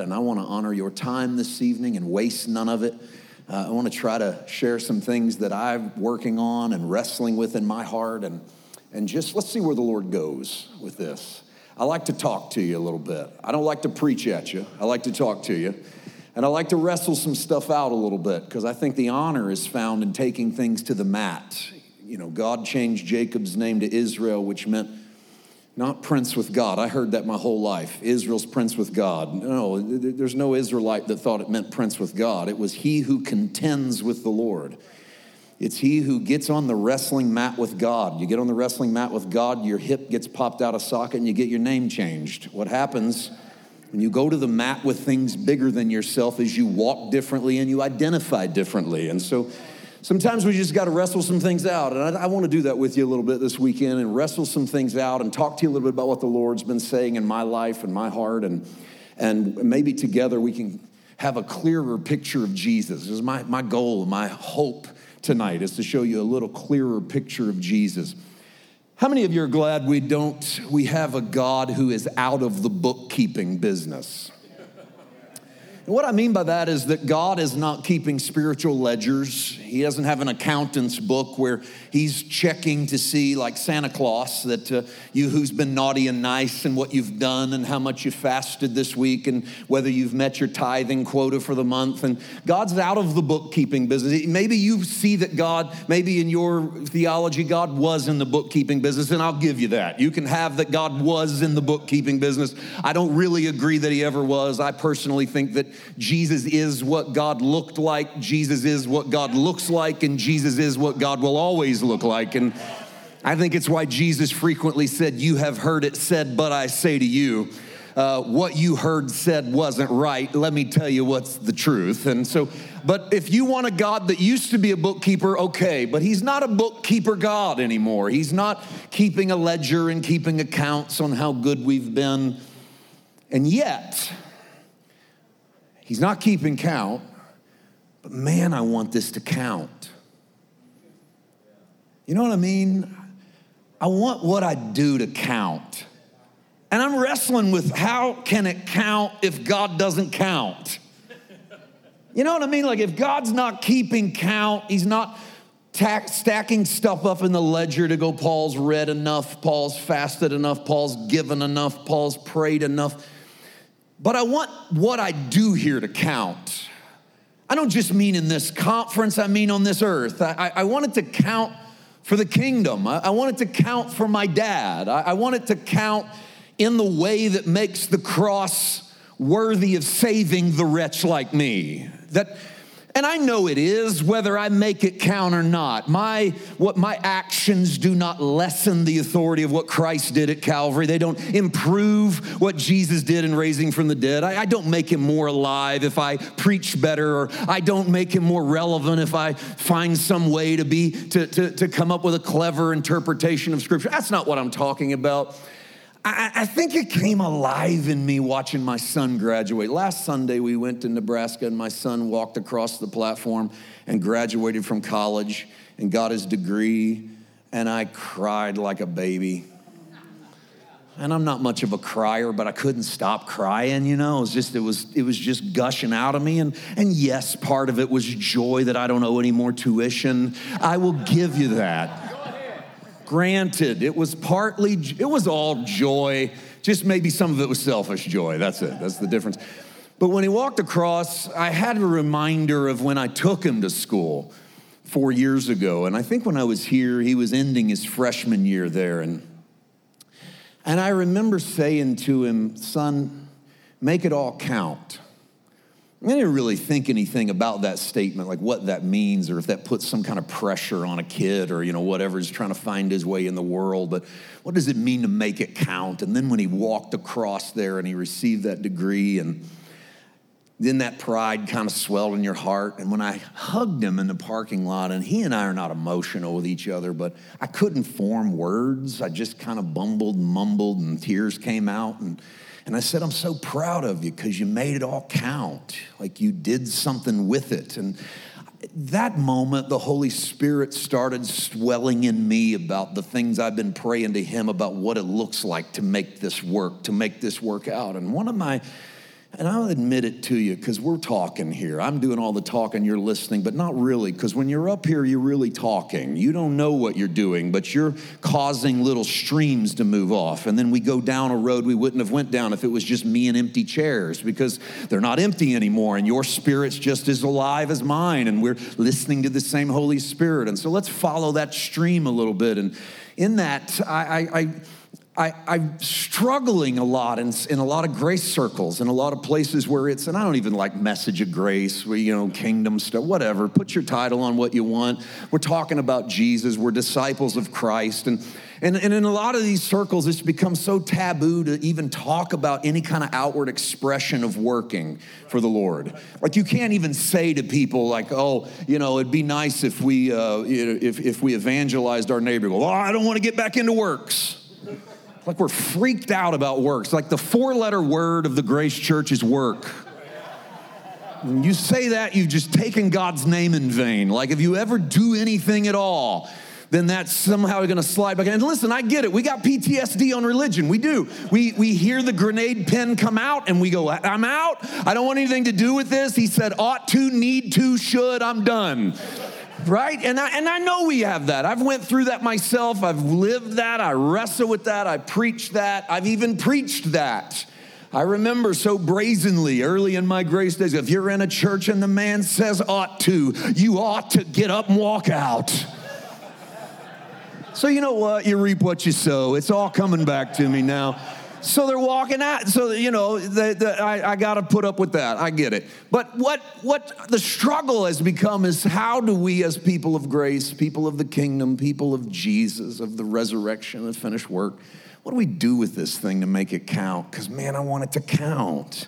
and I want to honor your time this evening and waste none of it. Uh, I want to try to share some things that I'm working on and wrestling with in my heart, and, and just let's see where the Lord goes with this. I like to talk to you a little bit. I don't like to preach at you, I like to talk to you. And I like to wrestle some stuff out a little bit because I think the honor is found in taking things to the mat. You know, God changed Jacob's name to Israel, which meant not prince with God. I heard that my whole life. Israel's prince with God. No, there's no Israelite that thought it meant prince with God. It was he who contends with the Lord. It's he who gets on the wrestling mat with God. You get on the wrestling mat with God, your hip gets popped out of socket, and you get your name changed. What happens when you go to the mat with things bigger than yourself is you walk differently and you identify differently. And so, sometimes we just got to wrestle some things out. And I, I want to do that with you a little bit this weekend and wrestle some things out and talk to you a little bit about what the Lord's been saying in my life and my heart. And, and maybe together we can have a clearer picture of Jesus. This is my, my goal, my hope tonight is to show you a little clearer picture of Jesus. How many of you are glad we don't, we have a God who is out of the bookkeeping business? And what I mean by that is that God is not keeping spiritual ledgers. He doesn't have an accountant's book where he's checking to see, like Santa Claus, that uh, you who's been naughty and nice and what you've done and how much you fasted this week and whether you've met your tithing quota for the month. And God's out of the bookkeeping business. Maybe you see that God, maybe in your theology, God was in the bookkeeping business, and I'll give you that. You can have that God was in the bookkeeping business. I don't really agree that he ever was. I personally think that Jesus is what God looked like, Jesus is what God looks like, and Jesus is what God will always look like. And I think it's why Jesus frequently said, You have heard it said, but I say to you. Uh, what you heard said wasn't right. Let me tell you what's the truth. And so, but if you want a God that used to be a bookkeeper, okay, but he's not a bookkeeper God anymore. He's not keeping a ledger and keeping accounts on how good we've been. And yet, He's not keeping count, but man, I want this to count. You know what I mean? I want what I do to count. And I'm wrestling with how can it count if God doesn't count? You know what I mean? Like if God's not keeping count, he's not tack, stacking stuff up in the ledger to go Paul's read enough, Paul's fasted enough, Paul's given enough, Paul's prayed enough. But I want what I do here to count. I don't just mean in this conference, I mean on this earth. I, I want it to count for the kingdom. I, I want it to count for my dad. I, I want it to count in the way that makes the cross worthy of saving the wretch like me. That and I know it is, whether I make it count or not. My, what my actions do not lessen the authority of what Christ did at Calvary. They don't improve what Jesus did in raising from the dead. I, I don't make him more alive if I preach better, or I don't make him more relevant if I find some way to be to, to, to come up with a clever interpretation of Scripture. That's not what I'm talking about. I, I, think it came alive in me watching my son graduate. Last Sunday, we went to Nebraska, and my son walked across the platform and graduated from college and got his degree, and I cried like a baby. And I'm not much of a crier, but I couldn't stop crying, you know. It was just, it was, it was just gushing out of me. And, and yes, part of it was joy that I don't owe any more tuition. I will give you that. Granted, it was partly, it was all joy, just maybe some of it was selfish joy. That's it, that's the difference. But when he walked across, I had a reminder of when I took him to school four years ago. And I think when I was here, he was ending his freshman year there. And, and I remember saying to him, son, make it all count. I didn't really think anything about that statement, like what that means, or if that puts some kind of pressure on a kid, or you know whatever is trying to find his way in the world. But what does it mean to make it count? And then when he walked across there and he received that degree, and then that pride kind of swelled in your heart. And when I hugged him in the parking lot, and he and I are not emotional with each other, but I couldn't form words. I just kind of bumbled, and mumbled, and tears came out, and and I said, I'm so proud of you because you made it all count. Like you did something with it. And that moment, the Holy Spirit started swelling in me about the things I've been praying to Him about what it looks like to make this work, to make this work out. And one of my And I'll admit it to you because we're talking here. I'm doing all the talking, you're listening, but not really because when you're up here, you're really talking. You don't know what you're doing, but you're causing little streams to move off. And then we go down a road we wouldn't have went down if it was just me and empty chairs because they're not empty anymore and your spirit's just as alive as mine and we're listening to the same Holy Spirit. And so let's follow that stream a little bit. And in that, I, I, I I, am struggling a lot in, in a lot of grace circles, in a lot of places where it's, and I don't even like message of grace, where, you know, kingdom stuff, whatever. Put your title on what you want. We're talking about Jesus. We're disciples of Christ. And, and, and in a lot of these circles, it's become so taboo to even talk about any kind of outward expression of working for the Lord. Like you can't even say to people like, oh, you know, it'd be nice if we, uh, if, if we evangelized our neighbor. Go, Well, I don't want to get back into works. Like we're freaked out about works. Like the four letter word of the Grace Church is work. When you say that, you've just taken God's name in vain. Like if you ever do anything at all, then that's somehow going to slide back. And listen, I get it. We got PTSD on religion. We do. We, we hear the grenade pin come out and we go, I'm out. I don't want anything to do with this. He said, ought to, need to, should, I'm done right? And I, and I know we have that. I've went through that myself. I've lived that. I wrestle with that. I preach that. I've even preached that. I remember so brazenly early in my grace days if you're in a church and the man says ought to you ought to get up and walk out. So you know what? You reap what you sow. It's all coming back to me now so they're walking out. So, you know, the, the, I, I got to put up with that. I get it. But what, what the struggle has become is how do we, as people of grace, people of the kingdom, people of Jesus, of the resurrection the finished work, what do we do with this thing to make it count? Because, man, I want it to count.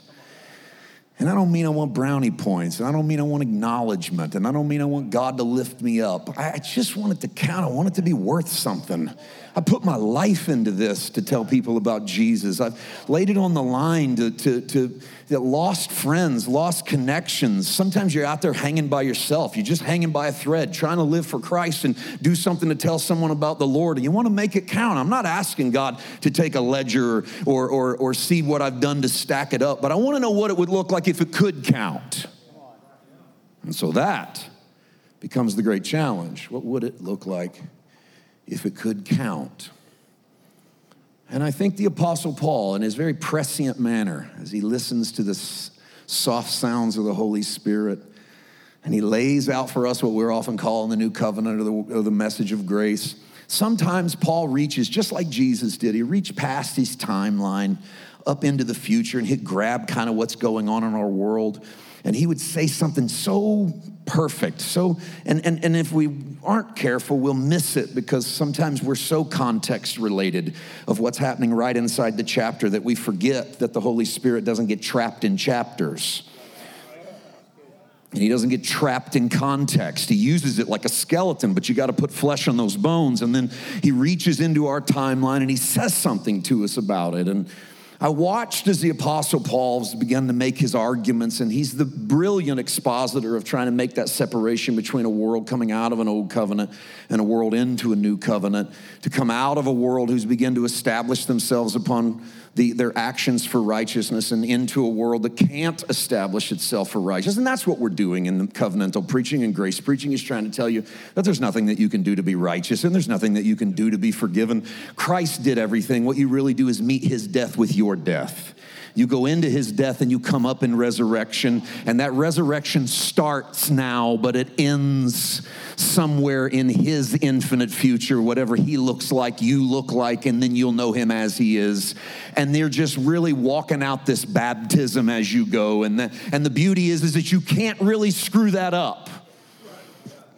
And I don't mean I want brownie points, and I don't mean I want acknowledgement, and I don't mean I want God to lift me up. I just want it to count. I want it to be worth something. I put my life into this to tell people about Jesus. I've laid it on the line to, to, to that lost friends, lost connections. Sometimes you're out there hanging by yourself. You're just hanging by a thread, trying to live for Christ and do something to tell someone about the Lord. And you want to make it count. I'm not asking God to take a ledger or, or, or see what I've done to stack it up, but I want to know what it would look like if it could count. And so that becomes the great challenge. What would it look like if it could count. And I think the Apostle Paul, in his very prescient manner, as he listens to the soft sounds of the Holy Spirit, and he lays out for us what we're often calling the new covenant or the, or the message of grace. Sometimes Paul reaches, just like Jesus did, he reached past his timeline up into the future and he'd grab kind of what's going on in our world and he would say something so perfect so and, and and if we aren't careful we'll miss it because sometimes we're so context related of what's happening right inside the chapter that we forget that the holy spirit doesn't get trapped in chapters and he doesn't get trapped in context. He uses it like a skeleton, but you got to put flesh on those bones. And then he reaches into our timeline and he says something to us about it. And I watched as the Apostle Paul began to make his arguments, and he's the brilliant expositor of trying to make that separation between a world coming out of an old covenant and a world into a new covenant, to come out of a world who's begun to establish themselves upon the, their actions for righteousness and into a world that can't establish itself for righteousness. And that's what we're doing in the covenantal preaching and grace preaching is trying to tell you that there's nothing that you can do to be righteous and there's nothing that you can do to be forgiven. Christ did everything. What you really do is meet his death with your death. You go into his death and you come up in resurrection, and that resurrection starts now, but it ends somewhere in his infinite future, whatever he looks like, you look like, and then you'll know him as he is. And they're just really walking out this baptism as you go. And the, and the beauty is, is that you can't really screw that up.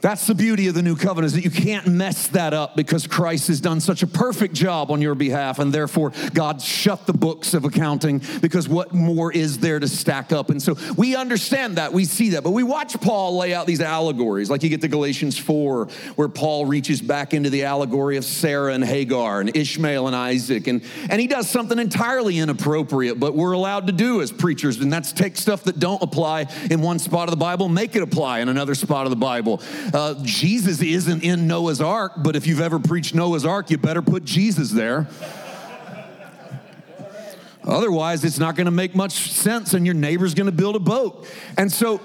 That's the beauty of the new covenant is that you can't mess that up because Christ has done such a perfect job on your behalf and therefore God shut the books of accounting because what more is there to stack up? And so we understand that, we see that, but we watch Paul lay out these allegories like you get to Galatians 4 where Paul reaches back into the allegory of Sarah and Hagar and Ishmael and Isaac and and he does something entirely inappropriate but we're allowed to do as preachers and that's take stuff that don't apply in one spot of the Bible, make it apply in another spot of the Bible. Uh, Jesus isn't in Noah's ark, but if you've ever preached Noah's ark, you better put Jesus there. Otherwise, it's not going to make much sense and your neighbor's going to build a boat. And so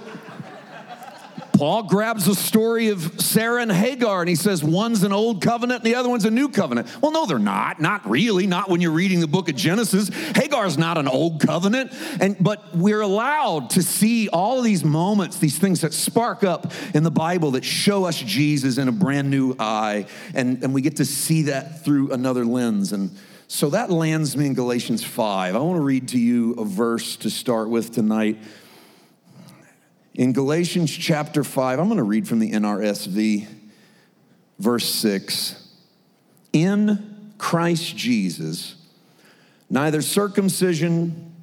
Paul grabs the story of Sarah and Hagar and he says one's an old covenant and the other one's a new covenant. Well, no, they're not. Not really. Not when you're reading the book of Genesis. Hagar's not an old covenant. And but we're allowed to see all these moments, these things that spark up in the Bible that show us Jesus in a brand new eye. And, and we get to see that through another lens. And so that lands me in Galatians 5. I want to read to you a verse to start with tonight. In Galatians chapter 5, I'm going to read from the NRSV, verse 6. In Christ Jesus, neither circumcision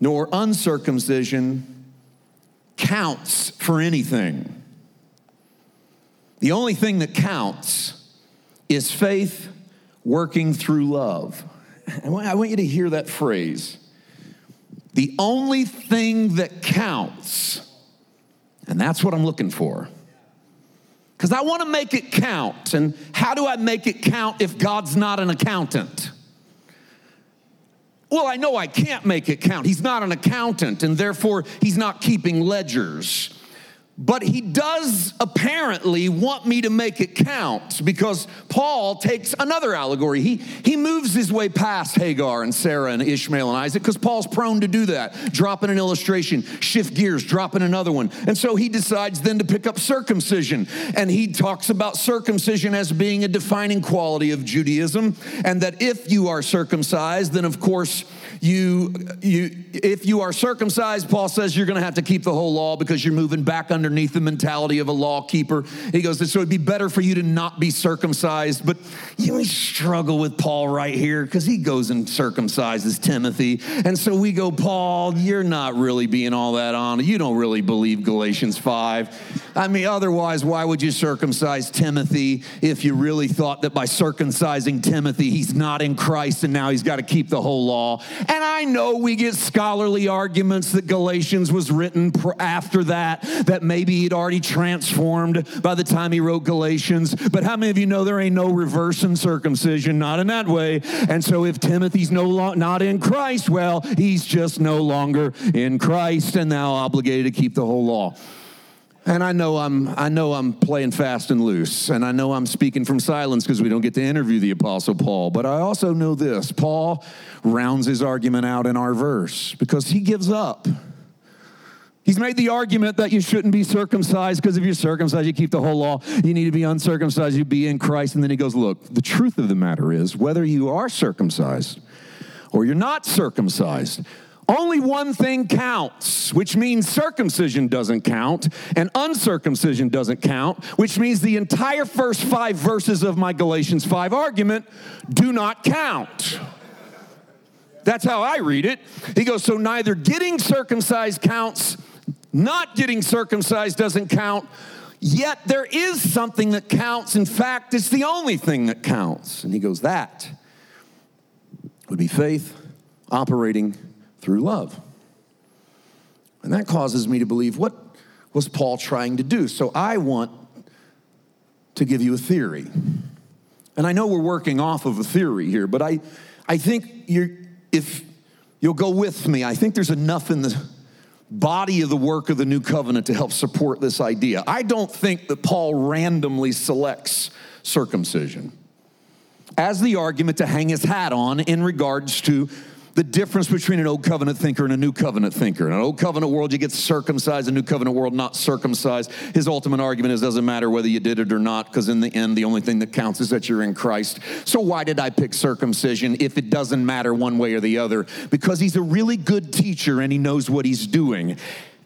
nor uncircumcision counts for anything. The only thing that counts is faith working through love. I want you to hear that phrase. The only thing that counts, and that's what I'm looking for. Because I want to make it count. And how do I make it count if God's not an accountant? Well, I know I can't make it count. He's not an accountant, and therefore he's not keeping ledgers. But he does apparently want me to make it count because Paul takes another allegory. He, he moves his way past Hagar and Sarah and Ishmael and Isaac because Paul's prone to do that. Dropping an illustration, shift gears, dropping another one. And so he decides then to pick up circumcision. And he talks about circumcision as being a defining quality of Judaism. And that if you are circumcised, then of course, you, you, if you are circumcised, Paul says you're going to have to keep the whole law because you're moving back underneath the mentality of a law keeper. He goes, so it'd be better for you to not be circumcised. But you struggle with Paul right here because he goes and circumcises Timothy. And so we go, Paul, you're not really being all that honest. You don't really believe Galatians 5. I mean, otherwise, why would you circumcise Timothy if you really thought that by circumcising Timothy, he's not in Christ and now he's got to keep the whole law? And I know we get scholarly arguments that Galatians was written after that, that maybe he'd already transformed by the time he wrote Galatians. But how many of you know there ain't no reverse in circumcision? Not in that way. And so if Timothy's no lo- not in Christ, well, he's just no longer in Christ and now obligated to keep the whole law. And I know I'm I know I'm playing fast and loose, and I know I'm speaking from silence because we don't get to interview the apostle Paul, but I also know this. Paul rounds his argument out in our verse because he gives up. He's made the argument that you shouldn't be circumcised because if you're circumcised, you keep the whole law. You need to be uncircumcised, you be in Christ. And then he goes, Look, the truth of the matter is whether you are circumcised or you're not circumcised, only one thing counts, which means circumcision doesn't count and uncircumcision doesn't count, which means the entire first five verses of my Galatians 5 argument do not count. That's how I read it. He goes, So neither getting circumcised counts, not getting circumcised doesn't count, yet there is something that counts. In fact, it's the only thing that counts. And he goes, That would be faith operating through love. And that causes me to believe what was Paul trying to do? So I want to give you a theory. And I know we're working off of a theory here, but I, I think you're, if you'll go with me, I think there's enough in the body of the work of the new covenant to help support this idea. I don't think that Paul randomly selects circumcision as the argument to hang his hat on in regards to the difference between an old covenant thinker and a new covenant thinker. In an old covenant world, you get circumcised, a new covenant world, not circumcised. His ultimate argument is doesn't matter whether you did it or not, because in the end, the only thing that counts is that you're in Christ. So why did I pick circumcision if it doesn't matter one way or the other? Because he's a really good teacher and he knows what he's doing.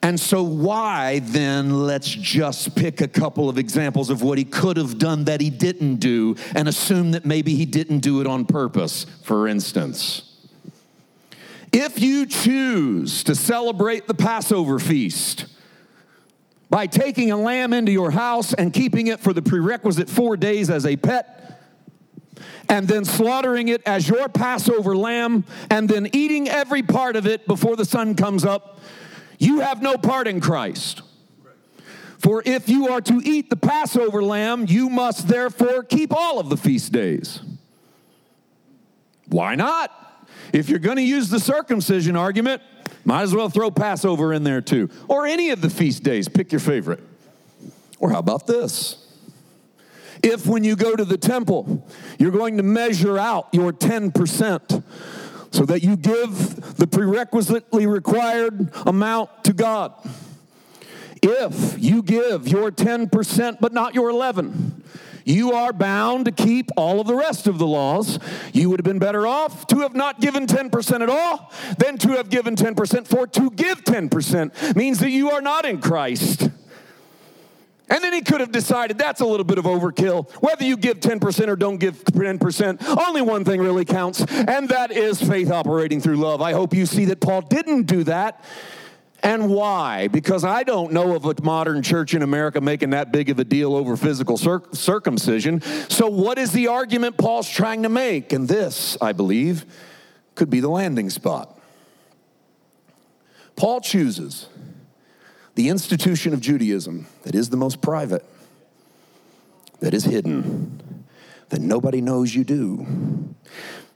And so, why then let's just pick a couple of examples of what he could have done that he didn't do and assume that maybe he didn't do it on purpose, for instance. If you choose to celebrate the Passover feast by taking a lamb into your house and keeping it for the prerequisite four days as a pet, and then slaughtering it as your Passover lamb, and then eating every part of it before the sun comes up, you have no part in Christ. For if you are to eat the Passover lamb, you must therefore keep all of the feast days. Why not? If you're going to use the circumcision argument, might as well throw Passover in there too, or any of the feast days. Pick your favorite. Or how about this? If when you go to the temple, you're going to measure out your 10% so that you give the prerequisitely required amount to God. If you give your 10% but not your 11, you are bound to keep all of the rest of the laws. You would have been better off to have not given 10% at all than to have given 10%, for to give 10% means that you are not in Christ. And then he could have decided that's a little bit of overkill. Whether you give 10% or don't give 10%, only one thing really counts, and that is faith operating through love. I hope you see that Paul didn't do that. And why? Because I don't know of a modern church in America making that big of a deal over physical circumcision. So, what is the argument Paul's trying to make? And this, I believe, could be the landing spot. Paul chooses the institution of Judaism that is the most private, that is hidden, that nobody knows you do.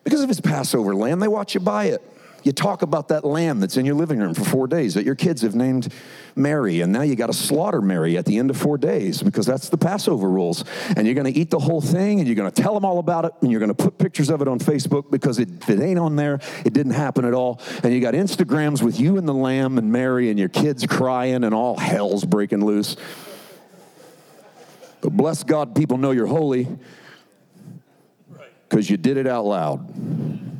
Because of his Passover lamb, they watch you buy it. You talk about that lamb that's in your living room for four days that your kids have named Mary, and now you got to slaughter Mary at the end of four days because that's the Passover rules. And you're going to eat the whole thing, and you're going to tell them all about it, and you're going to put pictures of it on Facebook because it, if it ain't on there, it didn't happen at all. And you got Instagrams with you and the lamb and Mary, and your kids crying, and all hell's breaking loose. But bless God, people know you're holy because you did it out loud.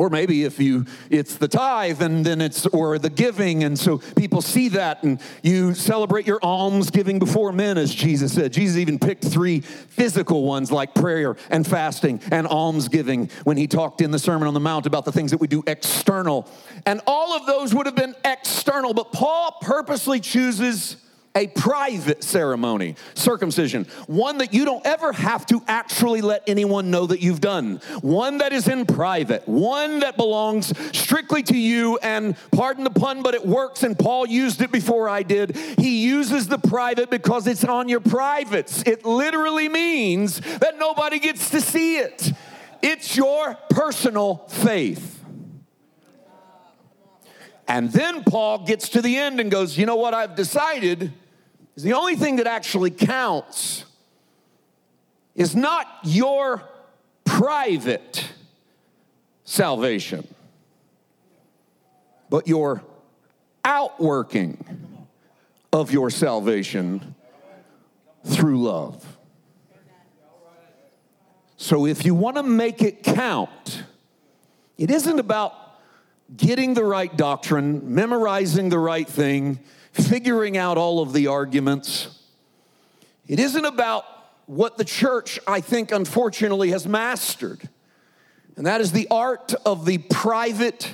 Or maybe if you it's the tithe and then it's or the giving, and so people see that and you celebrate your alms giving before men, as Jesus said. Jesus even picked three physical ones like prayer and fasting and alms giving when he talked in the Sermon on the Mount about the things that we do external. And all of those would have been external, but Paul purposely chooses a private ceremony, circumcision, one that you don't ever have to actually let anyone know that you've done, one that is in private, one that belongs strictly to you. And pardon the pun, but it works, and Paul used it before I did. He uses the private because it's on your privates. It literally means that nobody gets to see it, it's your personal faith. And then Paul gets to the end and goes, You know what I've decided is the only thing that actually counts is not your private salvation, but your outworking of your salvation through love. So if you want to make it count, it isn't about getting the right doctrine, memorizing the right thing, figuring out all of the arguments. It isn't about what the church, I think, unfortunately, has mastered, and that is the art of the private,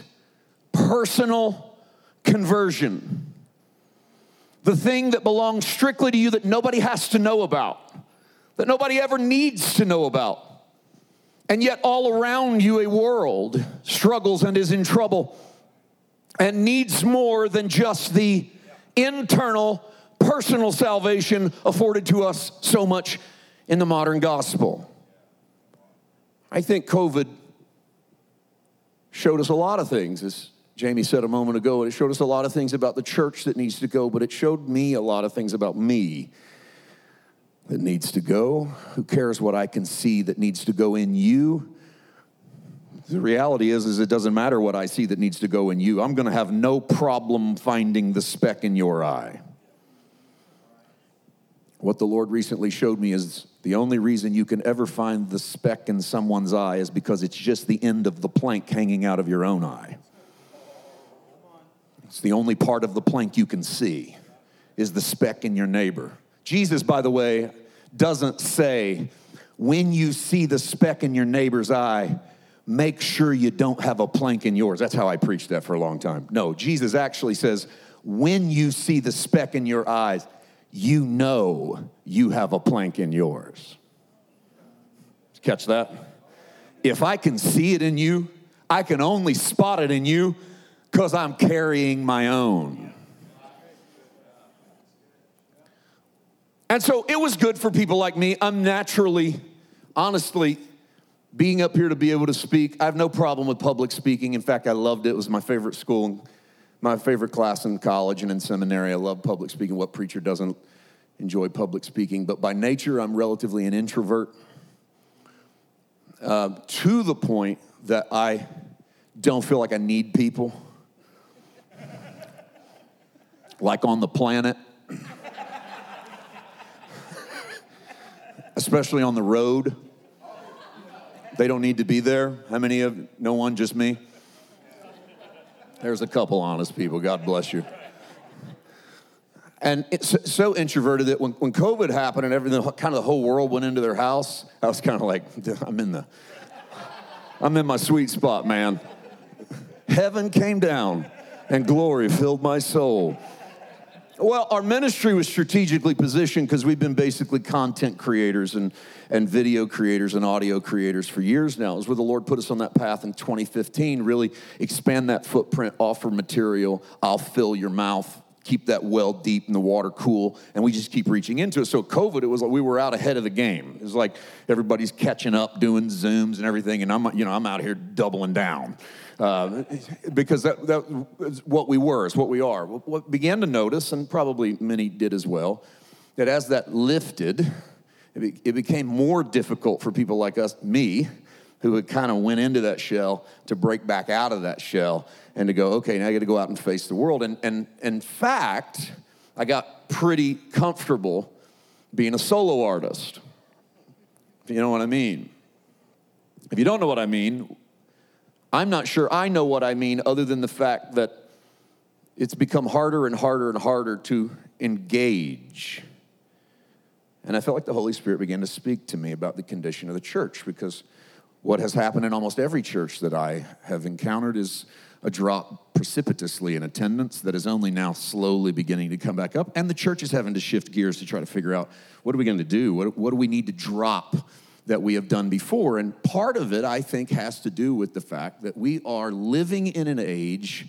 personal conversion. The thing that belongs strictly to you that nobody has to know about, that nobody ever needs to know about. And yet, all around you, a world struggles and is in trouble and needs more than just the internal, personal salvation afforded to us so much in the modern gospel. I think COVID showed us a lot of things, as Jamie said a moment ago. It showed us a lot of things about the church that needs to go, but it showed me a lot of things about me that needs to go? Who cares what I can see that needs to go in you? The reality is, is it doesn't matter what I see that needs to go in you. I'm going to have no problem finding the speck in your eye. What the Lord recently showed me is the only reason you can ever find the speck in someone's eye is because it's just the end of the plank hanging out of your own eye. It's the only part of the plank you can see is the speck in your neighbor. Jesus, by the way, doesn't say, when you see the speck in your neighbor's eye, make sure you don't have a plank in yours. That's how I preached that for a long time. No, Jesus actually says, when you see the speck in your eyes, you know you have a plank in yours. Catch that? If I can see it in you, I can only spot it in you because I'm carrying my own. And so it was good for people like me. I'm naturally, honestly, being up here to be able to speak. I have no problem with public speaking. In fact, I loved it. It was my favorite school, my favorite class in college and in seminary. I love public speaking. What preacher doesn't enjoy public speaking? But by nature, I'm relatively an introvert uh, to the point that I don't feel like I need people. like on the planet. Especially on the road. They don't need to be there. How many of no one, just me? There's a couple honest people. God bless you. And it's so introverted that when, when COVID happened and everything, kind of the whole world went into their house, I was kind of like, I'm in the, I'm in my sweet spot, man. Heaven came down and glory filled my soul. Well, our ministry was strategically positioned because we've been basically content creators and, and video creators and audio creators for years now. It was where the Lord put us on that path in 2015, really expand that footprint, offer material. I'll fill your mouth, keep that well deep and the water cool, and we just keep reaching into it. So, COVID, it was like we were out ahead of the game. It was like everybody's catching up, doing Zooms and everything, and I'm, you know, I'm out here doubling down. Uh, because that, that is what we were, is what we are. What began to notice, and probably many did as well, that as that lifted, it, be, it became more difficult for people like us, me, who had kind of went into that shell to break back out of that shell and to go, okay, now I got to go out and face the world. And, and, and in fact, I got pretty comfortable being a solo artist. If you know what I mean. If you don't know what I mean, I'm not sure I know what I mean, other than the fact that it's become harder and harder and harder to engage. And I felt like the Holy Spirit began to speak to me about the condition of the church because what has happened in almost every church that I have encountered is a drop precipitously in attendance that is only now slowly beginning to come back up. And the church is having to shift gears to try to figure out what are we going to do? What, what do we need to drop that we have done before. And part of it, I think, has to do with the fact that we are living in an age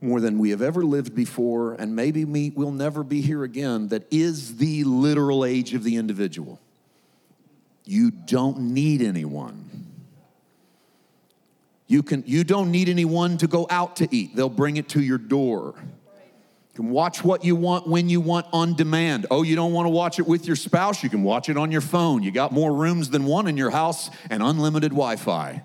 more than we have ever lived before, and maybe we will never be here again, that is the literal age of the individual. You don't need anyone. You, can, you don't need anyone to go out to eat, they'll bring it to your door. You can watch what you want when you want on demand. Oh, you don't want to watch it with your spouse? You can watch it on your phone. You got more rooms than one in your house and unlimited Wi Fi.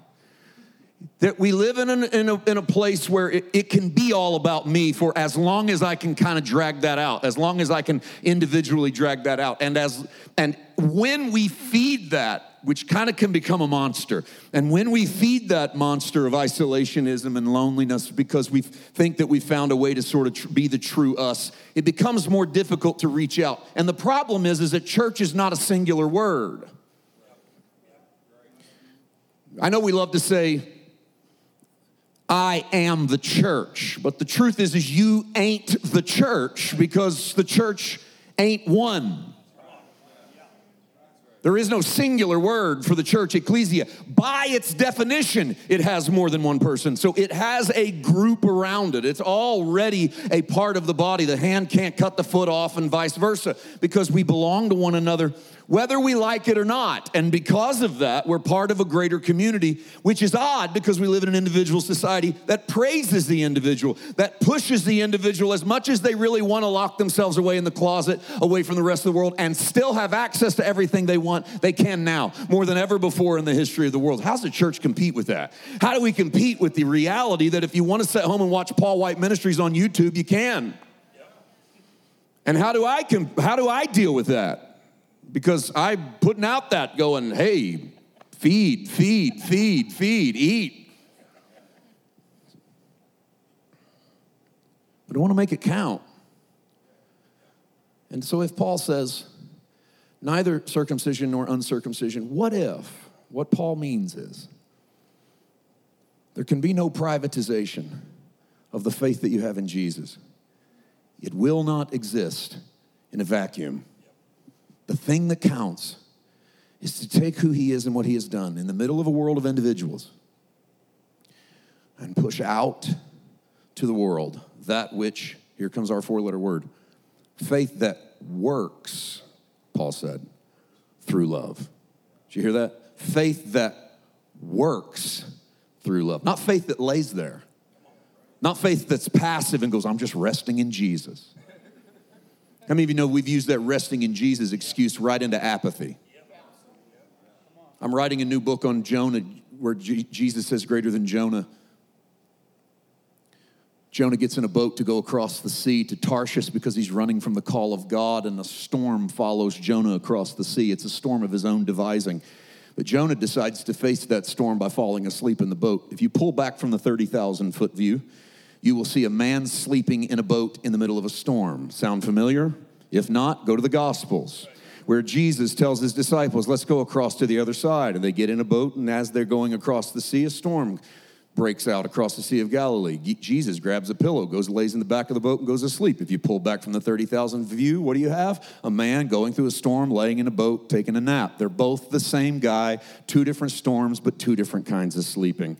That we live in, an, in, a, in a place where it, it can be all about me for as long as I can kind of drag that out, as long as I can individually drag that out. And, as, and when we feed that, which kind of can become a monster. And when we feed that monster of isolationism and loneliness because we think that we found a way to sort of tr- be the true us, it becomes more difficult to reach out. And the problem is, is that church is not a singular word. I know we love to say, I am the church, but the truth is, is you ain't the church because the church ain't one. There is no singular word for the church, ecclesia. By its definition, it has more than one person. So it has a group around it. It's already a part of the body. The hand can't cut the foot off, and vice versa, because we belong to one another whether we like it or not. And because of that, we're part of a greater community, which is odd because we live in an individual society that praises the individual, that pushes the individual as much as they really want to lock themselves away in the closet, away from the rest of the world, and still have access to everything they want. They can now, more than ever before in the history of the world. How's the church compete with that? How do we compete with the reality that if you want to sit home and watch Paul White Ministries on YouTube, you can? And how do I how do I deal with that? Because I'm putting out that going, hey, feed, feed, feed, feed, eat. But I want to make it count. And so if Paul says, neither circumcision nor uncircumcision, what if? What Paul means is, there can be no privatization of the faith that you have in Jesus. It will not exist in a vacuum. The thing that counts is to take who he is and what he has done in the middle of a world of individuals and push out to the world that which, here comes our four letter word, faith that works, Paul said, through love. Did you hear that? Faith that works through love. Not faith that lays there, not faith that's passive and goes, I'm just resting in Jesus. How many of you know we've used that resting in Jesus excuse right into apathy? I'm writing a new book on Jonah where G- Jesus says, Greater than Jonah. Jonah gets in a boat to go across the sea to Tarshish because he's running from the call of God, and a storm follows Jonah across the sea. It's a storm of his own devising. But Jonah decides to face that storm by falling asleep in the boat. If you pull back from the 30,000 foot view, you will see a man sleeping in a boat in the middle of a storm. Sound familiar? If not, go to the Gospels where Jesus tells his disciples, Let's go across to the other side. And they get in a boat, and as they're going across the sea, a storm breaks out across the Sea of Galilee. Jesus grabs a pillow, goes, lays in the back of the boat, and goes to sleep. If you pull back from the 30,000 view, what do you have? A man going through a storm, laying in a boat, taking a nap. They're both the same guy, two different storms, but two different kinds of sleeping.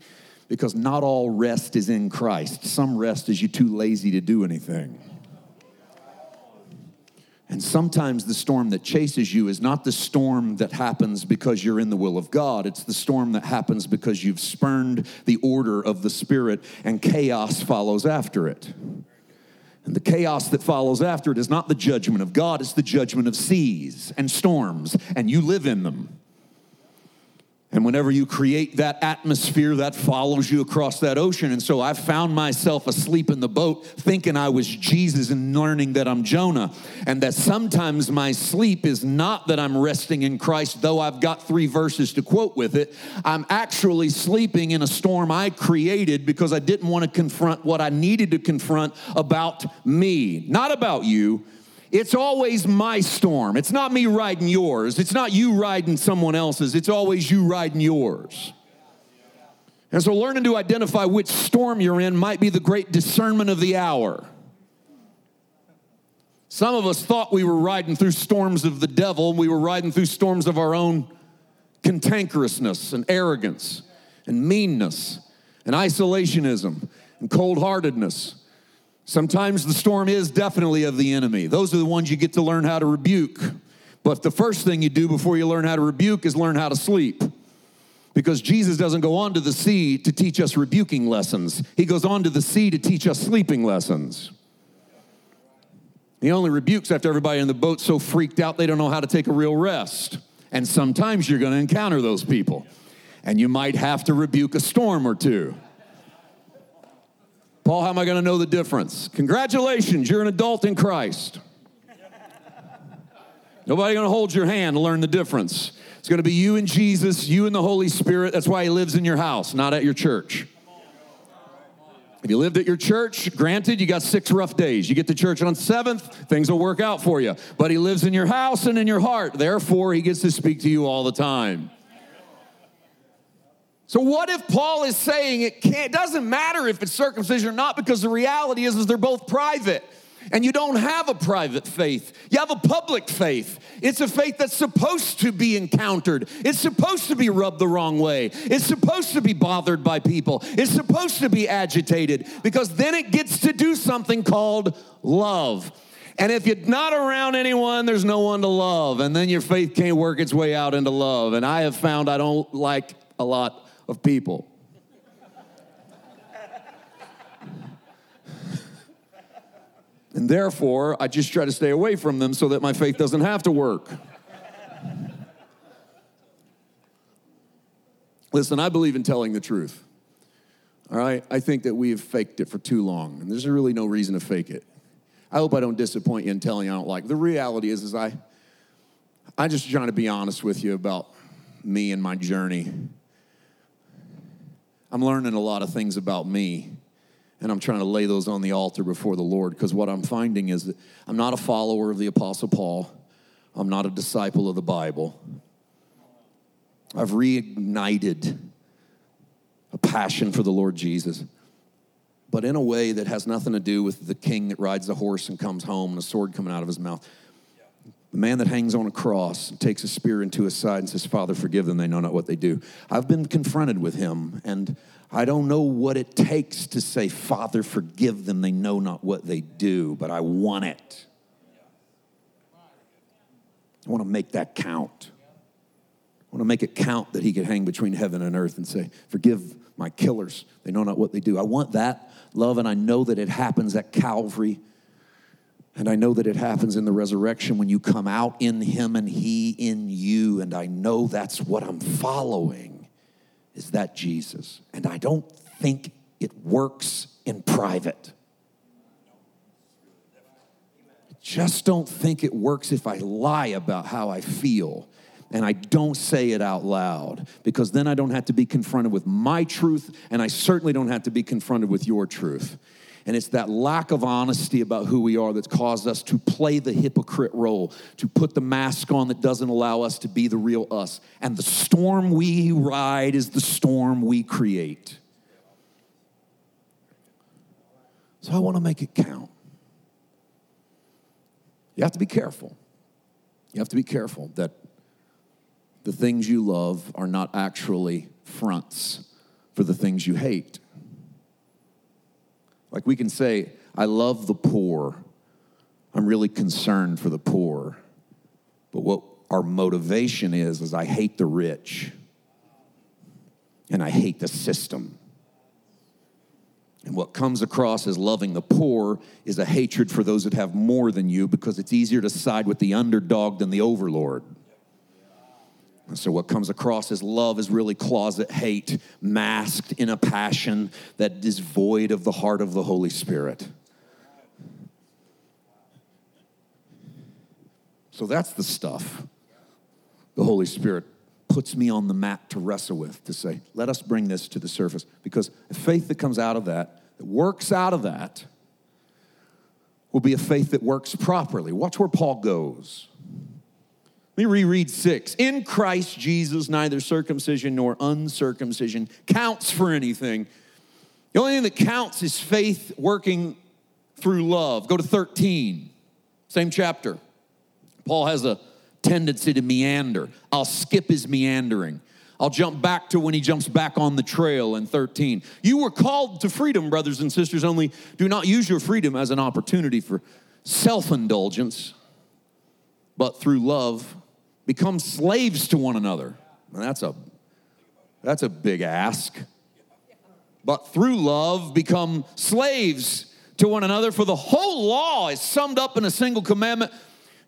Because not all rest is in Christ. Some rest is you too lazy to do anything. And sometimes the storm that chases you is not the storm that happens because you're in the will of God. It's the storm that happens because you've spurned the order of the Spirit and chaos follows after it. And the chaos that follows after it is not the judgment of God, it's the judgment of seas and storms, and you live in them. And whenever you create that atmosphere, that follows you across that ocean. And so I found myself asleep in the boat thinking I was Jesus and learning that I'm Jonah. And that sometimes my sleep is not that I'm resting in Christ, though I've got three verses to quote with it. I'm actually sleeping in a storm I created because I didn't want to confront what I needed to confront about me, not about you it's always my storm. It's not me riding yours. It's not you riding someone else's. It's always you riding yours. And so, learning to identify which storm you're in might be the great discernment of the hour. Some of us thought we were riding through storms of the devil, we were riding through storms of our own cantankerousness and arrogance and meanness and isolationism and cold heartedness. Sometimes the storm is definitely of the enemy. Those are the ones you get to learn how to rebuke. But the first thing you do before you learn how to rebuke is learn how to sleep. Because Jesus doesn't go onto the sea to teach us rebuking lessons, He goes onto the sea to teach us sleeping lessons. He only rebukes after everybody in the boat's so freaked out they don't know how to take a real rest. And sometimes you're going to encounter those people. And you might have to rebuke a storm or two. Paul, how am I going to know the difference? Congratulations, you're an adult in Christ. Nobody going to hold your hand to learn the difference. It's going to be you and Jesus, you and the Holy Spirit. That's why he lives in your house, not at your church. If you lived at your church, granted, you got six rough days. You get to church on seventh, things will work out for you. But he lives in your house and in your heart. Therefore, he gets to speak to you all the time. So what if Paul is saying it can't, it doesn't matter if it's circumcision or not because the reality is, is they're both private. And you don't have a private faith. You have a public faith. It's a faith that's supposed to be encountered. It's supposed to be rubbed the wrong way. It's supposed to be bothered by people. It's supposed to be agitated because then it gets to do something called love. And if you're not around anyone, there's no one to love. And then your faith can't work its way out into love. And I have found I don't like a lot of people. and therefore, I just try to stay away from them so that my faith doesn't have to work. Listen, I believe in telling the truth. All right? I think that we have faked it for too long, and there's really no reason to fake it. I hope I don't disappoint you in telling you I don't like. The reality is, is I, I just trying to be honest with you about me and my journey. I'm learning a lot of things about me, and I'm trying to lay those on the altar before the Lord because what I'm finding is that I'm not a follower of the Apostle Paul, I'm not a disciple of the Bible. I've reignited a passion for the Lord Jesus, but in a way that has nothing to do with the king that rides the horse and comes home and a sword coming out of his mouth. The man that hangs on a cross and takes a spear into his side and says, Father, forgive them, they know not what they do. I've been confronted with him, and I don't know what it takes to say, Father, forgive them, they know not what they do, but I want it. I want to make that count. I want to make it count that he could hang between heaven and earth and say, Forgive my killers. They know not what they do. I want that love, and I know that it happens at Calvary. And I know that it happens in the resurrection when you come out in him and he in you. And I know that's what I'm following is that Jesus. And I don't think it works in private. I just don't think it works if I lie about how I feel and I don't say it out loud because then I don't have to be confronted with my truth and I certainly don't have to be confronted with your truth. And it's that lack of honesty about who we are that's caused us to play the hypocrite role, to put the mask on that doesn't allow us to be the real us. And the storm we ride is the storm we create. So I want to make it count. You have to be careful. You have to be careful that the things you love are not actually fronts for the things you hate. Like we can say, I love the poor. I'm really concerned for the poor. But what our motivation is, is I hate the rich and I hate the system. And what comes across as loving the poor is a hatred for those that have more than you because it's easier to side with the underdog than the overlord. And so, what comes across as love is really closet hate, masked in a passion that is void of the heart of the Holy Spirit. So, that's the stuff the Holy Spirit puts me on the mat to wrestle with, to say, let us bring this to the surface. Because a faith that comes out of that, that works out of that, will be a faith that works properly. Watch where Paul goes. Let me reread six. In Christ Jesus, neither circumcision nor uncircumcision counts for anything. The only thing that counts is faith working through love. Go to 13, same chapter. Paul has a tendency to meander. I'll skip his meandering. I'll jump back to when he jumps back on the trail in 13. You were called to freedom, brothers and sisters, only do not use your freedom as an opportunity for self indulgence, but through love become slaves to one another. And that's a that's a big ask. But through love become slaves to one another for the whole law is summed up in a single commandment.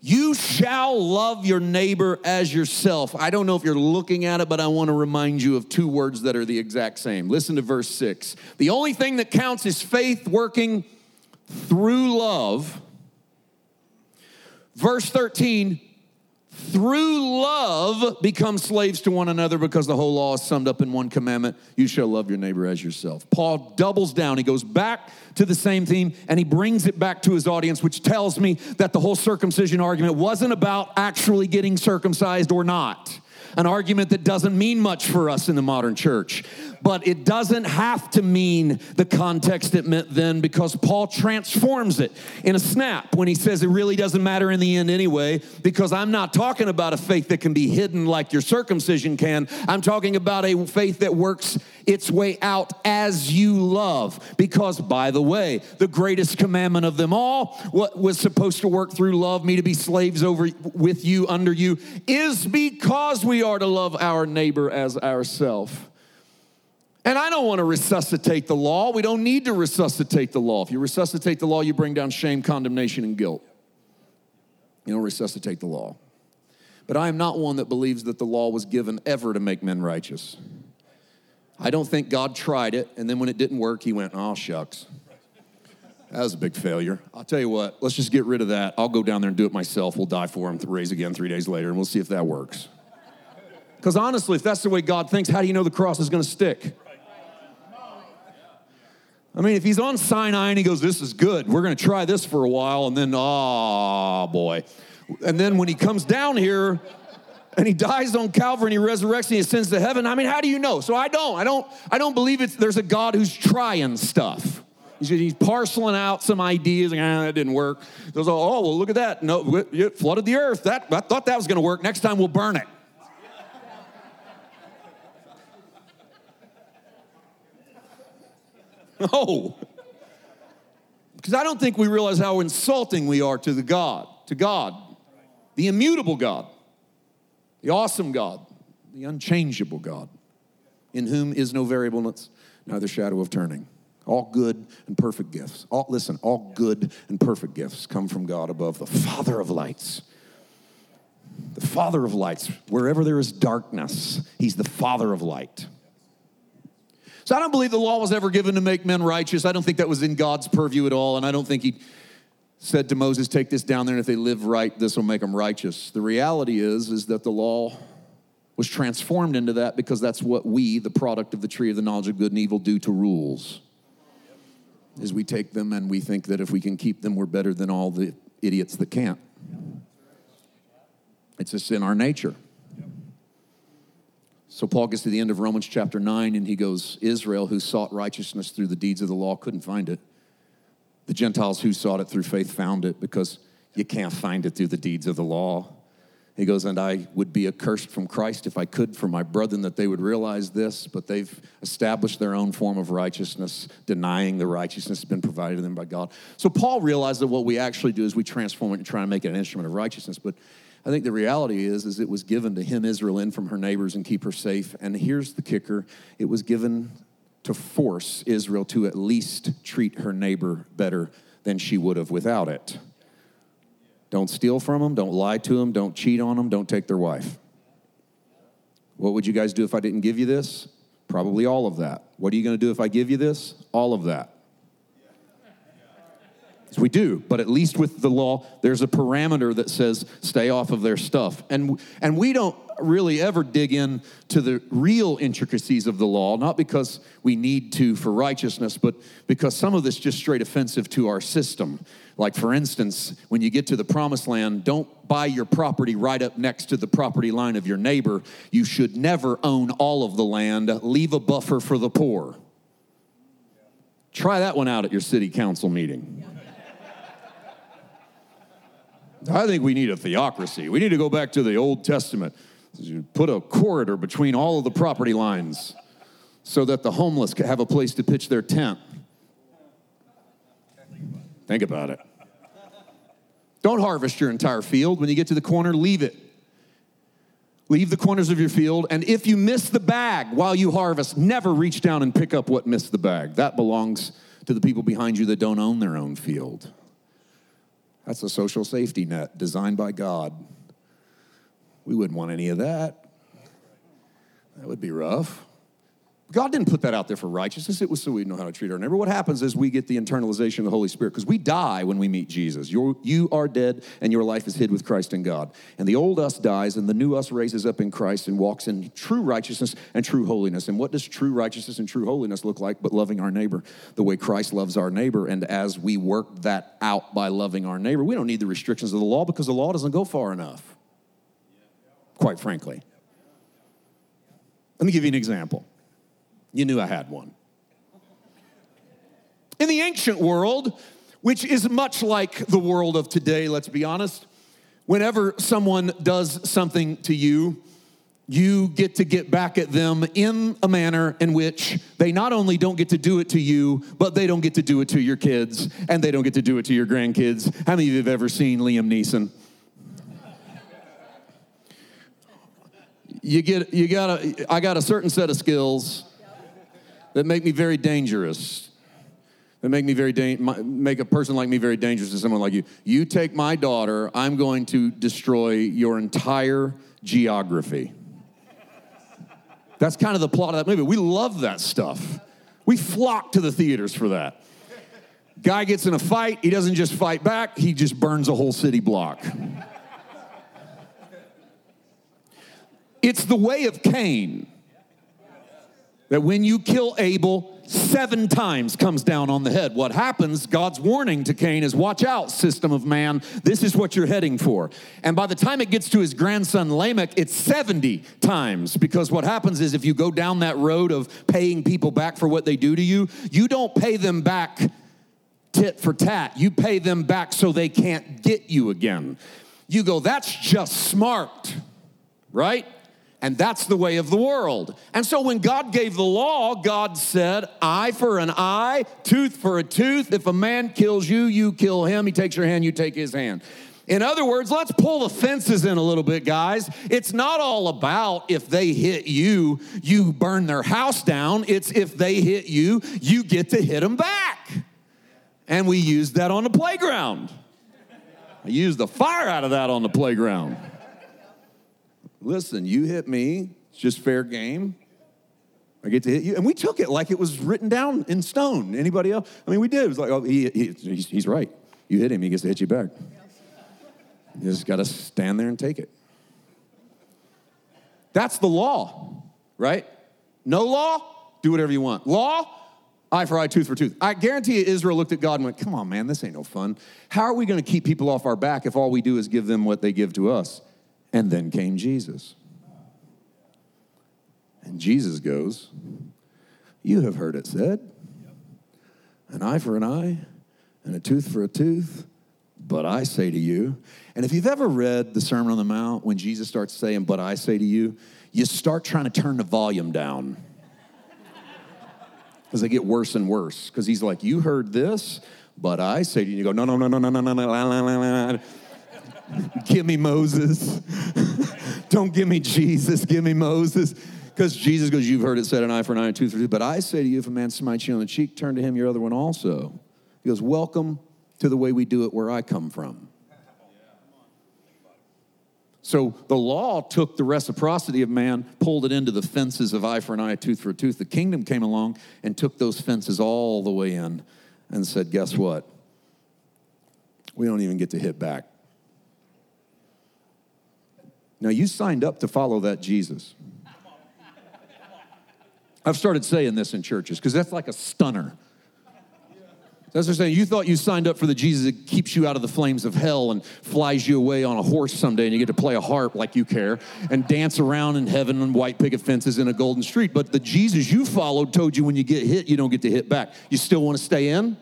You shall love your neighbor as yourself. I don't know if you're looking at it, but I want to remind you of two words that are the exact same. Listen to verse 6. The only thing that counts is faith working through love. Verse 13, through love become slaves to one another because the whole law is summed up in one commandment you shall love your neighbor as yourself. Paul doubles down. He goes back to the same theme and he brings it back to his audience, which tells me that the whole circumcision argument wasn't about actually getting circumcised or not an argument that doesn't mean much for us in the modern church. But it doesn't have to mean the context it meant then because Paul transforms it in a snap when he says it really doesn't matter in the end anyway, because I'm not talking about a faith that can be hidden like your circumcision can. I'm talking about a faith that works its way out as you love. Because, by the way, the greatest commandment of them all, what was supposed to work through love, me to be slaves over with you, under you, is because we are to love our neighbor as ourselves. And I don't want to resuscitate the law. We don't need to resuscitate the law. If you resuscitate the law, you bring down shame, condemnation, and guilt. You don't resuscitate the law. But I am not one that believes that the law was given ever to make men righteous. I don't think God tried it, and then when it didn't work, he went, oh, shucks. That was a big failure. I'll tell you what, let's just get rid of that. I'll go down there and do it myself. We'll die for him, raise again three days later, and we'll see if that works. Because honestly, if that's the way God thinks, how do you know the cross is going to stick? I mean, if he's on Sinai and he goes, This is good, we're going to try this for a while, and then, oh boy. And then when he comes down here and he dies on Calvary and he resurrects and he ascends to heaven, I mean, how do you know? So I don't. I don't, I don't believe it's, there's a God who's trying stuff. He's, he's parceling out some ideas, like, ah, that didn't work. Goes, oh, well, look at that. No, it flooded the earth. That, I thought that was going to work. Next time we'll burn it. No. Because I don't think we realize how insulting we are to the God, to God, the immutable God, the awesome God, the unchangeable God, in whom is no variableness, neither shadow of turning. All good and perfect gifts. All, listen, all good and perfect gifts come from God above, the Father of lights. The Father of lights. Wherever there is darkness, He's the Father of light. So I don't believe the law was ever given to make men righteous. I don't think that was in God's purview at all. And I don't think He said to Moses, Take this down there, and if they live right, this will make them righteous. The reality is, is that the law was transformed into that because that's what we, the product of the tree of the knowledge of good and evil, do to rules. Is we take them and we think that if we can keep them, we're better than all the idiots that can't. It's just in our nature. So Paul gets to the end of Romans chapter 9 and he goes, Israel, who sought righteousness through the deeds of the law, couldn't find it. The Gentiles who sought it through faith found it because you can't find it through the deeds of the law. He goes, And I would be accursed from Christ if I could for my brethren that they would realize this, but they've established their own form of righteousness, denying the righteousness that's been provided to them by God. So Paul realized that what we actually do is we transform it and try to make it an instrument of righteousness. But I think the reality is, is it was given to him, Israel, in from her neighbors and keep her safe. And here's the kicker it was given to force Israel to at least treat her neighbor better than she would have without it. Don't steal from them, don't lie to them, don't cheat on them, don't take their wife. What would you guys do if I didn't give you this? Probably all of that. What are you going to do if I give you this? All of that. We do, but at least with the law, there's a parameter that says stay off of their stuff. And, and we don't really ever dig in to the real intricacies of the law, not because we need to for righteousness, but because some of this just straight offensive to our system. Like, for instance, when you get to the promised land, don't buy your property right up next to the property line of your neighbor. You should never own all of the land, leave a buffer for the poor. Try that one out at your city council meeting. I think we need a theocracy. We need to go back to the Old Testament. You put a corridor between all of the property lines so that the homeless can have a place to pitch their tent. Think about it. Don't harvest your entire field. When you get to the corner, leave it. Leave the corners of your field, and if you miss the bag while you harvest, never reach down and pick up what missed the bag. That belongs to the people behind you that don't own their own field. That's a social safety net designed by God. We wouldn't want any of that. That would be rough. God didn't put that out there for righteousness. It was so we know how to treat our neighbor. What happens is we get the internalization of the Holy Spirit because we die when we meet Jesus. You're, you are dead and your life is hid with Christ in God. And the old us dies and the new us raises up in Christ and walks in true righteousness and true holiness. And what does true righteousness and true holiness look like but loving our neighbor the way Christ loves our neighbor? And as we work that out by loving our neighbor, we don't need the restrictions of the law because the law doesn't go far enough, quite frankly. Let me give you an example. You knew I had one. In the ancient world, which is much like the world of today, let's be honest, whenever someone does something to you, you get to get back at them in a manner in which they not only don't get to do it to you, but they don't get to do it to your kids, and they don't get to do it to your grandkids. How many of you have ever seen Liam Neeson? You get, you got a, I got a certain set of skills that make me very dangerous. That make me very da- make a person like me very dangerous to someone like you. You take my daughter, I'm going to destroy your entire geography. That's kind of the plot of that movie. We love that stuff. We flock to the theaters for that. Guy gets in a fight, he doesn't just fight back, he just burns a whole city block. It's the way of Cain that when you kill Abel, seven times comes down on the head. What happens, God's warning to Cain is watch out, system of man. This is what you're heading for. And by the time it gets to his grandson Lamech, it's 70 times because what happens is if you go down that road of paying people back for what they do to you, you don't pay them back tit for tat. You pay them back so they can't get you again. You go, that's just smart, right? And that's the way of the world. And so when God gave the law, God said, eye for an eye, tooth for a tooth. If a man kills you, you kill him. He takes your hand, you take his hand. In other words, let's pull the fences in a little bit, guys. It's not all about if they hit you, you burn their house down. It's if they hit you, you get to hit them back. And we use that on the playground. I used the fire out of that on the playground. Listen, you hit me, it's just fair game. I get to hit you. And we took it like it was written down in stone. Anybody else? I mean, we did. It was like, oh, he, he he's, he's right. You hit him, he gets to hit you back. You just got to stand there and take it. That's the law, right? No law, do whatever you want. Law, eye for eye, tooth for tooth. I guarantee you, Israel looked at God and went, Come on, man, this ain't no fun. How are we going to keep people off our back if all we do is give them what they give to us? And then came Jesus. And Jesus goes, You have heard it said, an eye for an eye and a tooth for a tooth. But I say to you, and if you've ever read the Sermon on the Mount, when Jesus starts saying, But I say to you, you start trying to turn the volume down. Because they get worse and worse. Because he's like, You heard this, but I say to you, you go, No, no, no, no, No, no, no, no, no, no, no, no, no. Give me Moses. Don't give me Jesus. Give me Moses. Because Jesus goes, You've heard it said, an eye for an eye, a tooth for a tooth. But I say to you, if a man smites you on the cheek, turn to him your other one also. He goes, Welcome to the way we do it where I come from. So the law took the reciprocity of man, pulled it into the fences of eye for an eye, tooth for a tooth. The kingdom came along and took those fences all the way in and said, Guess what? We don't even get to hit back. Now, you signed up to follow that Jesus. I've started saying this in churches because that's like a stunner. That's what I'm saying. You thought you signed up for the Jesus that keeps you out of the flames of hell and flies you away on a horse someday and you get to play a harp like you care and dance around in heaven on white picket fences in a golden street. But the Jesus you followed told you when you get hit, you don't get to hit back. You still want to stay in?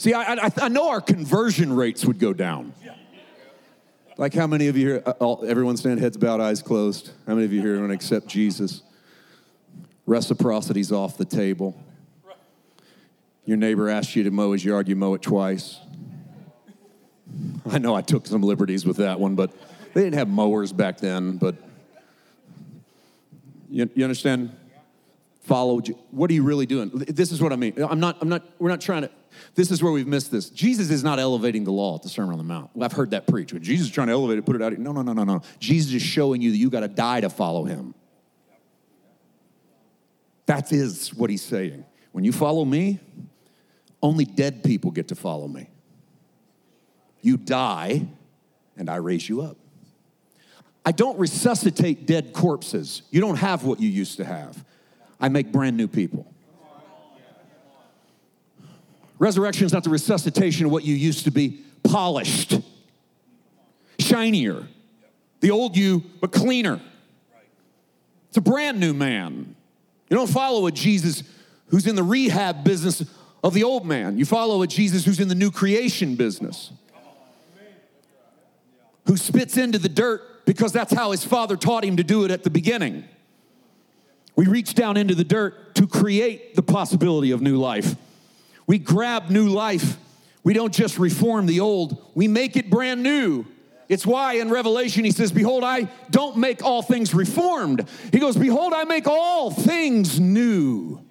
See, I, I, I know our conversion rates would go down. Like, how many of you here, uh, all, everyone stand heads bowed, eyes closed? How many of you here want to accept Jesus? Reciprocity's off the table. Your neighbor asks you to mow his yard, you mow it twice. I know I took some liberties with that one, but they didn't have mowers back then. But you, you understand? Follow. What are you really doing? This is what I mean. I'm not. I'm not. We're not trying to. This is where we've missed this. Jesus is not elevating the law at the Sermon on the Mount. I've heard that preached. Jesus is trying to elevate it, put it out. No, no, no, no, no. Jesus is showing you that you got to die to follow him. That is what he's saying. When you follow me, only dead people get to follow me. You die, and I raise you up. I don't resuscitate dead corpses. You don't have what you used to have. I make brand new people. Resurrection is not the resuscitation of what you used to be polished, shinier. The old you, but cleaner. It's a brand new man. You don't follow a Jesus who's in the rehab business of the old man. You follow a Jesus who's in the new creation business, who spits into the dirt because that's how his father taught him to do it at the beginning. We reach down into the dirt to create the possibility of new life. We grab new life. We don't just reform the old, we make it brand new. It's why in Revelation he says, Behold, I don't make all things reformed. He goes, Behold, I make all things new.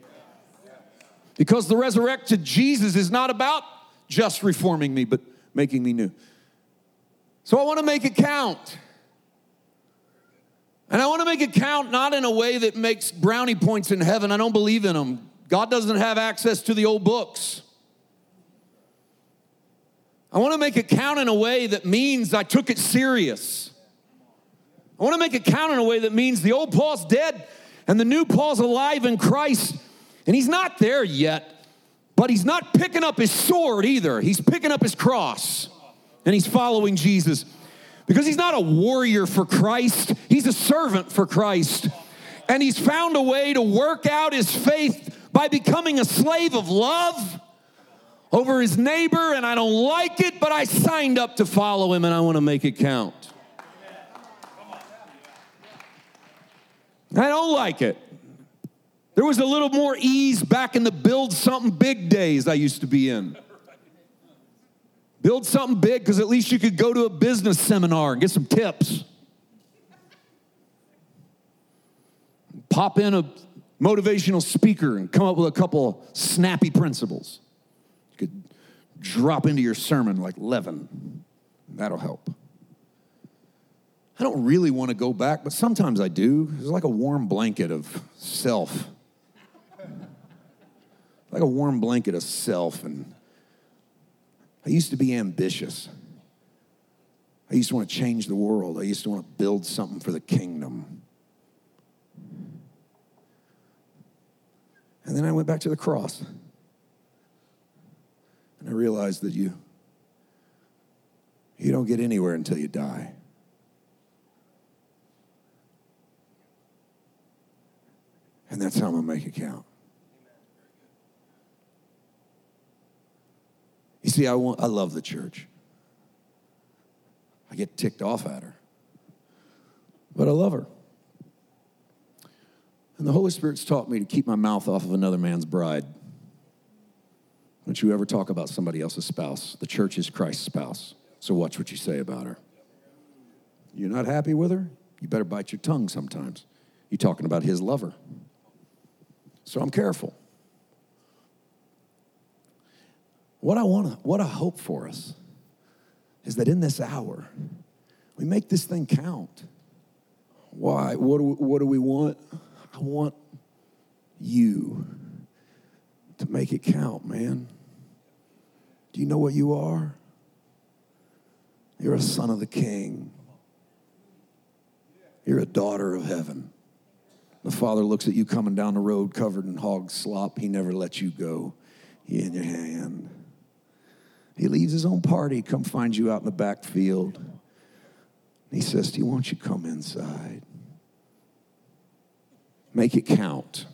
Because the resurrected Jesus is not about just reforming me, but making me new. So I want to make it count. And I want to make it count not in a way that makes brownie points in heaven. I don't believe in them. God doesn't have access to the old books. I want to make it count in a way that means I took it serious. I want to make it count in a way that means the old Paul's dead and the new Paul's alive in Christ. And he's not there yet, but he's not picking up his sword either. He's picking up his cross and he's following Jesus because he's not a warrior for Christ, he's a servant for Christ. And he's found a way to work out his faith by becoming a slave of love over his neighbor, and I don't like it, but I signed up to follow him and I want to make it count. I don't like it. There was a little more ease back in the build something big days I used to be in. Build something big because at least you could go to a business seminar and get some tips. Pop in a motivational speaker and come up with a couple snappy principles. You could drop into your sermon like leaven. That'll help. I don't really want to go back, but sometimes I do. It's like a warm blanket of self. like a warm blanket of self. And I used to be ambitious. I used to want to change the world. I used to want to build something for the kingdom. And then I went back to the cross. And I realized that you you don't get anywhere until you die. And that's how I'm going to make it count. You see, I, want, I love the church. I get ticked off at her, but I love her. And the Holy Spirit's taught me to keep my mouth off of another man's bride. Don't you ever talk about somebody else's spouse. The church is Christ's spouse. So watch what you say about her. You're not happy with her? You better bite your tongue sometimes. You're talking about his lover. So I'm careful. What I want what I hope for us is that in this hour, we make this thing count. Why? What do we, what do we want? I want you to make it count, man. Do you know what you are? You're a son of the king. You're a daughter of heaven. The father looks at you coming down the road covered in hog slop. He never lets you go. He in your hand. He leaves his own party, come find you out in the back field. He says, Do you want you come inside? Make it count.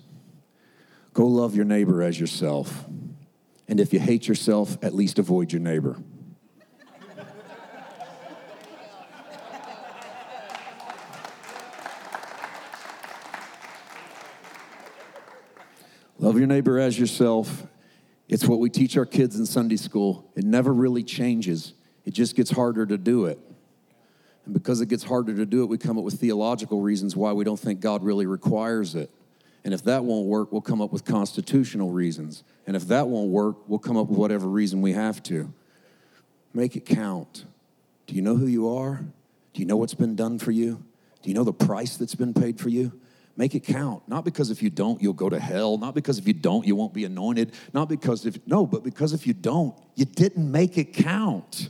Go love your neighbor as yourself. And if you hate yourself, at least avoid your neighbor. Love your neighbor as yourself. It's what we teach our kids in Sunday school. It never really changes, it just gets harder to do it. And because it gets harder to do it, we come up with theological reasons why we don't think God really requires it. And if that won't work, we'll come up with constitutional reasons. And if that won't work, we'll come up with whatever reason we have to. Make it count. Do you know who you are? Do you know what's been done for you? Do you know the price that's been paid for you? Make it count. Not because if you don't, you'll go to hell. Not because if you don't, you won't be anointed. Not because if, no, but because if you don't, you didn't make it count.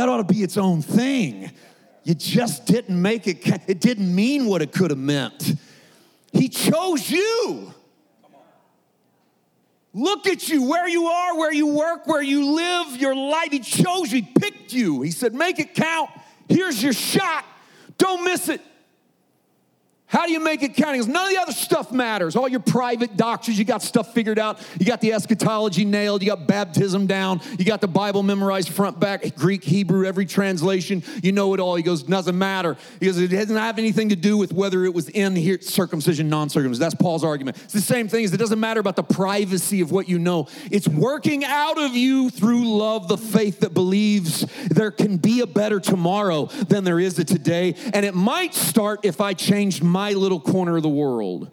That ought to be its own thing. You just didn't make it, it didn't mean what it could have meant. He chose you. Look at you, where you are, where you work, where you live, your life. He chose you, he picked you. He said, Make it count. Here's your shot. Don't miss it. How do you make it count? Because none of the other stuff matters. All your private doctors, you got stuff figured out. You got the eschatology nailed. You got baptism down. You got the Bible memorized front, back, Greek, Hebrew, every translation. You know it all. He goes, doesn't matter. He goes, it doesn't have anything to do with whether it was in here, circumcision, non circumcision. That's Paul's argument. It's the same thing as it doesn't matter about the privacy of what you know. It's working out of you through love, the faith that believes there can be a better tomorrow than there is a today. And it might start if I changed my my little corner of the world.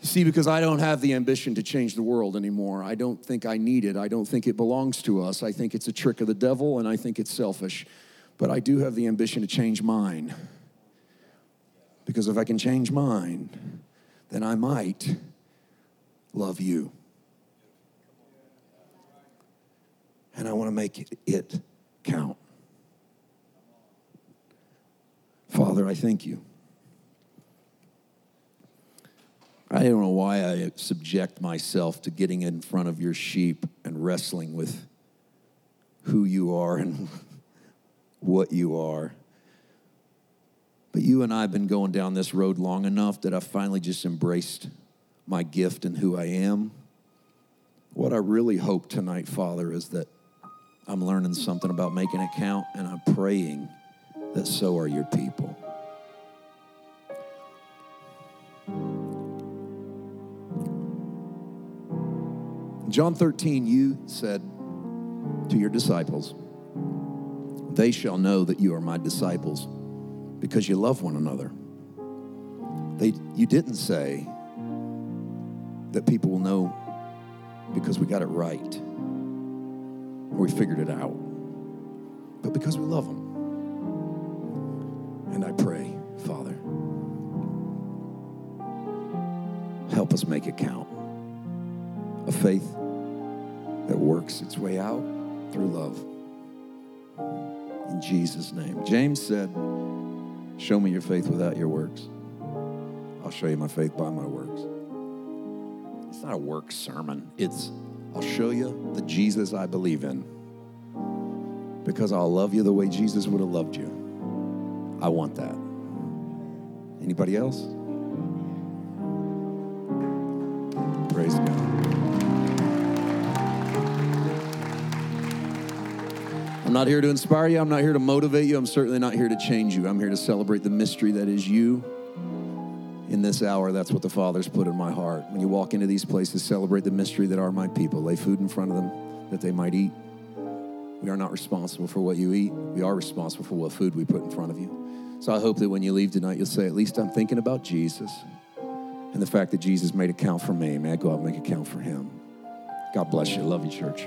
See, because I don't have the ambition to change the world anymore. I don't think I need it. I don't think it belongs to us. I think it's a trick of the devil and I think it's selfish. But I do have the ambition to change mine. Because if I can change mine, then I might love you. And I want to make it count. Father, I thank you. I don't know why I subject myself to getting in front of your sheep and wrestling with who you are and what you are. But you and I have been going down this road long enough that I finally just embraced my gift and who I am. What I really hope tonight, Father, is that I'm learning something about making it count, and I'm praying that so are your people. John 13, you said to your disciples, They shall know that you are my disciples because you love one another. They, you didn't say that people will know because we got it right or we figured it out, but because we love them. And I pray, Father, help us make it count. A faith that works its way out through love. In Jesus' name. James said, Show me your faith without your works. I'll show you my faith by my works. It's not a work sermon. It's, I'll show you the Jesus I believe in because I'll love you the way Jesus would have loved you. I want that. Anybody else? I'm not here to inspire you. I'm not here to motivate you. I'm certainly not here to change you. I'm here to celebrate the mystery that is you. In this hour, that's what the Father's put in my heart. When you walk into these places, celebrate the mystery that are my people. Lay food in front of them that they might eat. We are not responsible for what you eat. We are responsible for what food we put in front of you. So I hope that when you leave tonight, you'll say, at least I'm thinking about Jesus and the fact that Jesus made a count for me. May I go out and make a count for him. God bless you. Love you, church.